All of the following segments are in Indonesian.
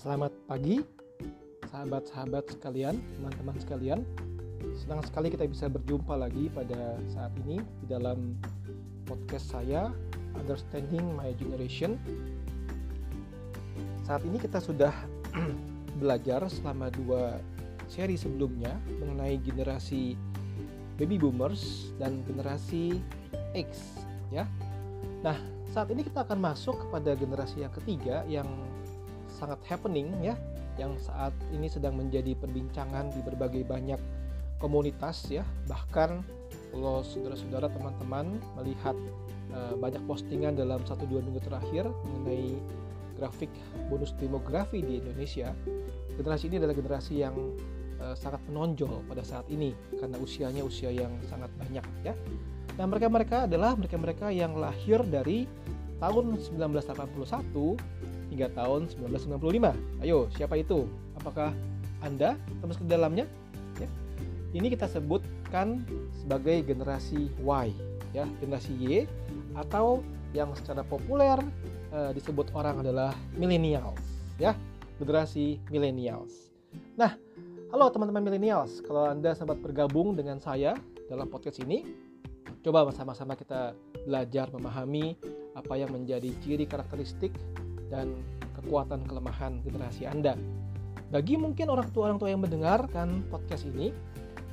Selamat pagi, sahabat-sahabat sekalian, teman-teman sekalian. Senang sekali kita bisa berjumpa lagi pada saat ini di dalam podcast saya, Understanding My Generation. Saat ini kita sudah belajar selama dua seri sebelumnya mengenai generasi baby boomers dan generasi X, ya. Nah, saat ini kita akan masuk kepada generasi yang ketiga yang sangat happening ya yang saat ini sedang menjadi perbincangan di berbagai banyak komunitas ya. Bahkan kalau saudara-saudara teman-teman melihat uh, banyak postingan dalam satu dua minggu terakhir mengenai grafik bonus demografi di Indonesia generasi ini adalah generasi yang uh, sangat menonjol pada saat ini karena usianya usia yang sangat banyak ya. Nah mereka-mereka adalah mereka-mereka yang lahir dari tahun 1981 hingga tahun 1995. Ayo, siapa itu? Apakah Anda termasuk ke dalamnya? Ya. Ini kita sebutkan sebagai generasi Y, ya, generasi Y atau yang secara populer uh, disebut orang adalah millennials, ya, generasi millennials. Nah, halo teman-teman millennials, kalau Anda sempat bergabung dengan saya dalam podcast ini, coba sama-sama kita belajar memahami apa yang menjadi ciri karakteristik dan kekuatan kelemahan generasi Anda. Bagi mungkin orang tua-orang tua yang mendengarkan podcast ini,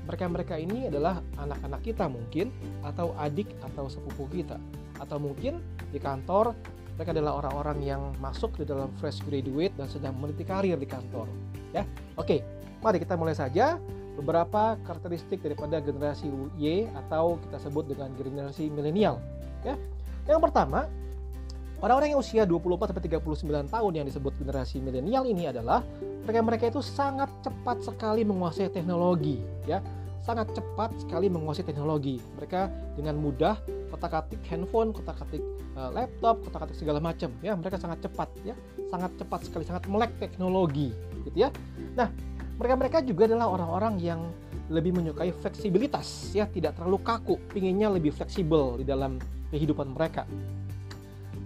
mereka-mereka ini adalah anak-anak kita mungkin atau adik atau sepupu kita. Atau mungkin di kantor mereka adalah orang-orang yang masuk di dalam fresh graduate dan sedang meniti karir di kantor ya. Oke mari kita mulai saja. Beberapa karakteristik daripada generasi Y atau kita sebut dengan generasi milenial ya. Yang pertama Orang-orang yang usia 24 sampai 39 tahun yang disebut generasi milenial ini adalah mereka-mereka itu sangat cepat sekali menguasai teknologi, ya. Sangat cepat sekali menguasai teknologi. Mereka dengan mudah kotak-atik handphone, kotak-atik uh, laptop, kotak-atik segala macam, ya. Mereka sangat cepat, ya. Sangat cepat sekali, sangat melek teknologi, gitu ya. Nah, mereka-mereka juga adalah orang-orang yang lebih menyukai fleksibilitas, ya, tidak terlalu kaku, pinginnya lebih fleksibel di dalam kehidupan mereka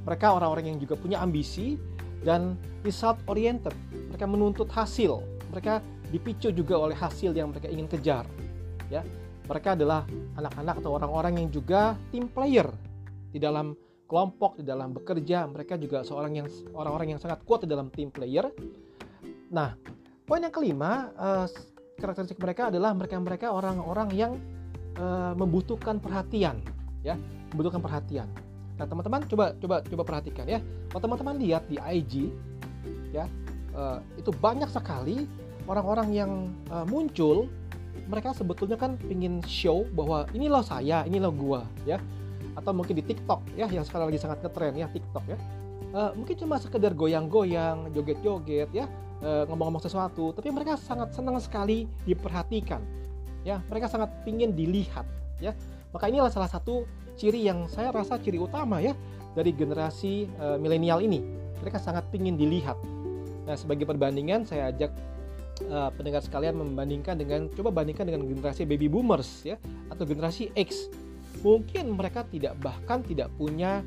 mereka orang-orang yang juga punya ambisi dan result oriented. Mereka menuntut hasil. Mereka dipicu juga oleh hasil yang mereka ingin kejar. Ya, mereka adalah anak-anak atau orang-orang yang juga team player di dalam kelompok, di dalam bekerja. Mereka juga seorang yang orang-orang yang sangat kuat di dalam team player. Nah, poin yang kelima, uh, karakteristik mereka adalah mereka-mereka orang-orang yang uh, membutuhkan perhatian, ya, membutuhkan perhatian. Nah, teman-teman coba coba coba perhatikan ya. Kalau teman-teman lihat di IG ya, uh, itu banyak sekali orang-orang yang uh, muncul mereka sebetulnya kan ingin show bahwa inilah saya, inilah gua ya. Atau mungkin di TikTok ya yang sekarang lagi sangat ngetren ya TikTok ya. Uh, mungkin cuma sekedar goyang-goyang, joget-joget ya, ngomong-ngomong sesuatu, tapi mereka sangat senang sekali diperhatikan. Ya, mereka sangat ingin dilihat ya. Maka inilah salah satu ciri yang saya rasa ciri utama ya dari generasi uh, milenial ini. Mereka sangat ingin dilihat. Nah, sebagai perbandingan saya ajak uh, pendengar sekalian membandingkan dengan coba bandingkan dengan generasi baby boomers ya atau generasi X. Mungkin mereka tidak bahkan tidak punya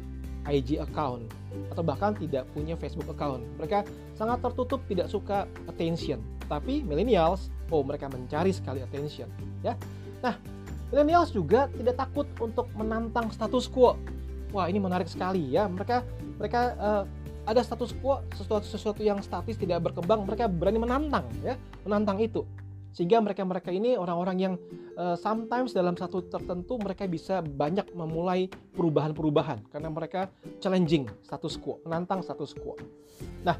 IG account atau bahkan tidak punya Facebook account. Mereka sangat tertutup, tidak suka attention. Tapi millennials, oh mereka mencari sekali attention, ya. Nah, Millennials juga tidak takut untuk menantang status quo. Wah, ini menarik sekali ya. Mereka mereka uh, ada status quo, sesuatu sesuatu yang statis tidak berkembang, mereka berani menantang ya, menantang itu. Sehingga mereka-mereka ini orang-orang yang uh, sometimes dalam satu tertentu mereka bisa banyak memulai perubahan-perubahan karena mereka challenging status quo, menantang status quo. Nah,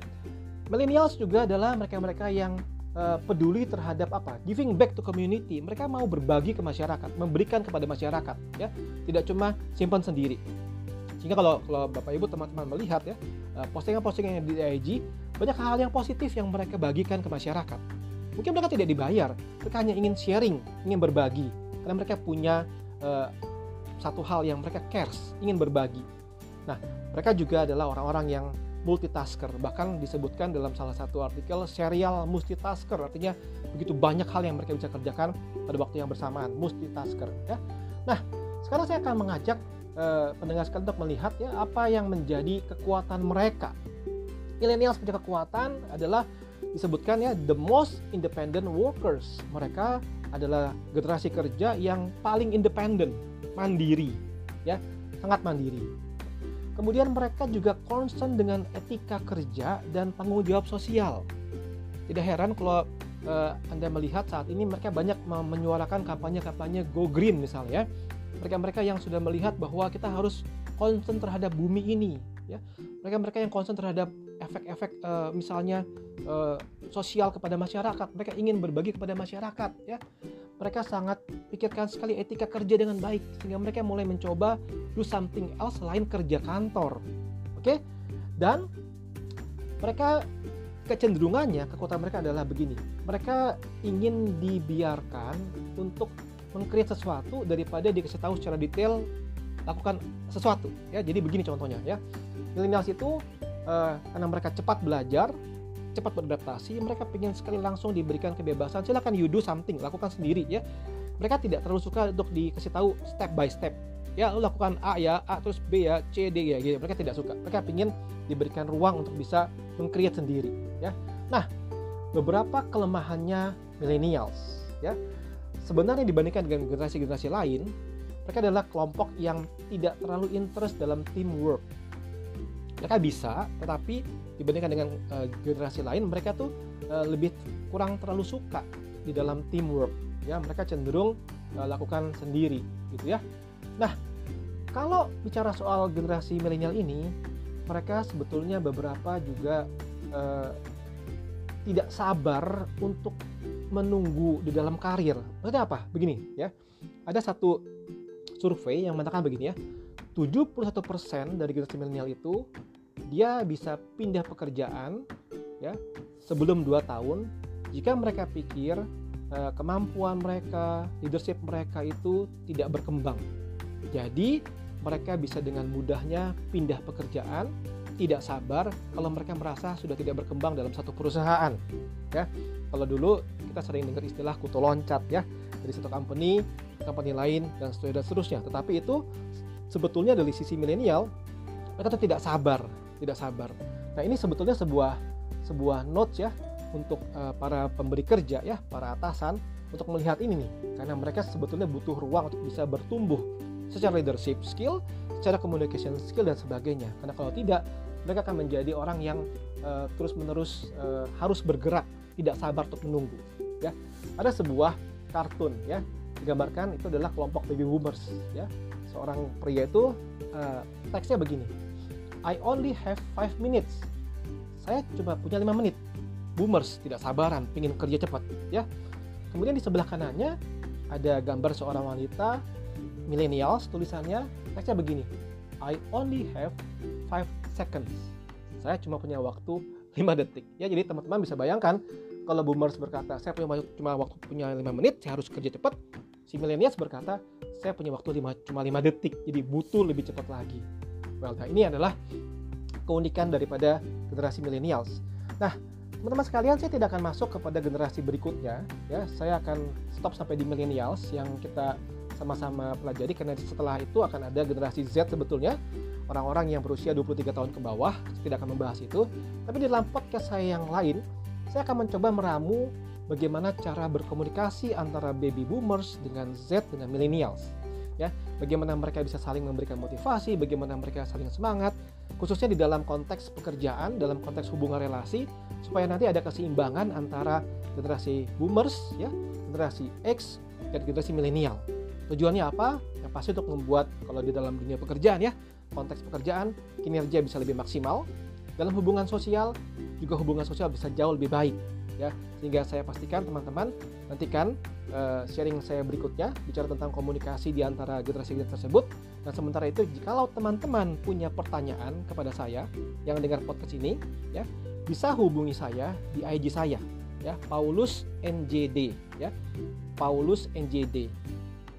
millennials juga adalah mereka-mereka yang uh, peduli terhadap apa? Giving back to community. Mereka mau berbagi ke masyarakat memberikan kepada masyarakat ya. Tidak cuma simpan sendiri. Sehingga kalau kalau bapak ibu teman-teman melihat ya uh, postingan-postingan yang di IG banyak hal yang positif yang mereka bagikan ke masyarakat. Mungkin mereka tidak dibayar mereka hanya ingin sharing ingin berbagi. Karena mereka punya uh, satu hal yang mereka cares ingin berbagi. Nah mereka juga adalah orang-orang yang multitasker. Bahkan disebutkan dalam salah satu artikel serial multitasker. Artinya begitu banyak hal yang mereka bisa kerjakan pada waktu yang bersamaan. Multitasker. Ya. Nah, sekarang saya akan mengajak eh, pendengar sekalian untuk melihat ya apa yang menjadi kekuatan mereka. Millennials punya kekuatan adalah disebutkan ya the most independent workers. Mereka adalah generasi kerja yang paling independen, mandiri, ya, sangat mandiri. Kemudian mereka juga concern dengan etika kerja dan tanggung jawab sosial. Tidak heran kalau uh, Anda melihat saat ini mereka banyak menyuarakan kampanye-kampanye go green misalnya. Mereka-mereka yang sudah melihat bahwa kita harus concern terhadap bumi ini, ya. Mereka-mereka yang concern terhadap efek-efek uh, misalnya uh, sosial kepada masyarakat. Mereka ingin berbagi kepada masyarakat, ya. Mereka sangat pikirkan sekali etika kerja dengan baik sehingga mereka mulai mencoba do something else selain kerja kantor. Oke? Dan mereka kecenderungannya kekuatan mereka adalah begini. Mereka ingin dibiarkan untuk mengkreat sesuatu daripada dikasih tahu secara detail lakukan sesuatu ya. Jadi begini contohnya ya. Millennials itu uh, karena mereka cepat belajar, cepat beradaptasi, mereka ingin sekali langsung diberikan kebebasan. Silakan you do something, lakukan sendiri ya. Mereka tidak terlalu suka untuk dikasih tahu step by step. Ya, lu lakukan A ya, A terus B ya, C D ya gitu. Mereka tidak suka. Mereka ingin diberikan ruang untuk bisa mengkreat sendiri ya. Nah, beberapa kelemahannya millennials ya. Sebenarnya dibandingkan dengan generasi-generasi lain, mereka adalah kelompok yang tidak terlalu interest dalam teamwork mereka bisa tetapi dibandingkan dengan uh, generasi lain mereka tuh uh, lebih kurang terlalu suka di dalam teamwork ya mereka cenderung uh, lakukan sendiri gitu ya nah kalau bicara soal generasi milenial ini mereka sebetulnya beberapa juga uh, tidak sabar untuk menunggu di dalam karir. Maksudnya apa? Begini ya. Ada satu survei yang mengatakan begini ya. 71% dari generasi milenial itu dia bisa pindah pekerjaan ya sebelum 2 tahun jika mereka pikir uh, kemampuan mereka, leadership mereka itu tidak berkembang. Jadi mereka bisa dengan mudahnya pindah pekerjaan, tidak sabar kalau mereka merasa sudah tidak berkembang dalam satu perusahaan. Ya, kalau dulu kita sering dengar istilah kutu loncat ya dari satu company company lain dan seterusnya. Tetapi itu sebetulnya dari sisi milenial mereka tidak sabar tidak sabar. Nah ini sebetulnya sebuah sebuah notes ya untuk uh, para pemberi kerja ya para atasan untuk melihat ini nih karena mereka sebetulnya butuh ruang untuk bisa bertumbuh secara leadership skill, secara communication skill dan sebagainya. Karena kalau tidak mereka akan menjadi orang yang uh, terus-menerus uh, harus bergerak, tidak sabar untuk menunggu. Ya, ada sebuah kartun ya digambarkan itu adalah kelompok baby boomers ya. Seorang pria itu uh, teksnya begini I only have 5 minutes. Saya cuma punya 5 menit. Boomers tidak sabaran, ingin kerja cepat, ya. Kemudian di sebelah kanannya ada gambar seorang wanita millennials tulisannya teksnya begini. I only have 5 seconds. Saya cuma punya waktu 5 detik. Ya, jadi teman-teman bisa bayangkan kalau boomers berkata, saya punya cuma waktu punya 5 menit, saya harus kerja cepat. Si millennials berkata, saya punya waktu 5, cuma 5 detik, jadi butuh lebih cepat lagi. Well, nah ini adalah keunikan daripada generasi millennials. Nah, teman-teman sekalian, saya tidak akan masuk kepada generasi berikutnya. Ya, saya akan stop sampai di millennials yang kita sama-sama pelajari karena setelah itu akan ada generasi Z sebetulnya orang-orang yang berusia 23 tahun ke bawah saya tidak akan membahas itu tapi di dalam podcast saya yang lain saya akan mencoba meramu bagaimana cara berkomunikasi antara baby boomers dengan Z dengan millennials ya bagaimana mereka bisa saling memberikan motivasi bagaimana mereka saling semangat khususnya di dalam konteks pekerjaan dalam konteks hubungan relasi supaya nanti ada keseimbangan antara generasi boomers ya generasi X dan generasi milenial. Tujuannya apa? Yang pasti untuk membuat kalau di dalam dunia pekerjaan ya konteks pekerjaan kinerja bisa lebih maksimal. Dalam hubungan sosial juga hubungan sosial bisa jauh lebih baik ya. Sehingga saya pastikan teman-teman nantikan uh, sharing saya berikutnya bicara tentang komunikasi di antara generasi-generasi tersebut. Dan sementara itu jikalau teman-teman punya pertanyaan kepada saya yang dengar podcast ini ya bisa hubungi saya di IG saya ya Paulus NJD ya. Paulus NJD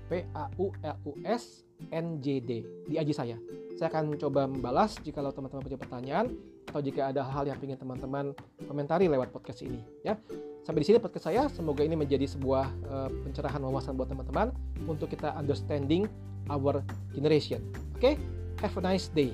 P A U L U S NJD di IG saya. Saya akan coba membalas jika teman-teman punya pertanyaan atau jika ada hal yang ingin teman-teman komentari lewat podcast ini ya. Sampai di sini podcast saya, semoga ini menjadi sebuah uh, pencerahan wawasan buat teman-teman untuk kita understanding our generation. Oke, okay? have a nice day.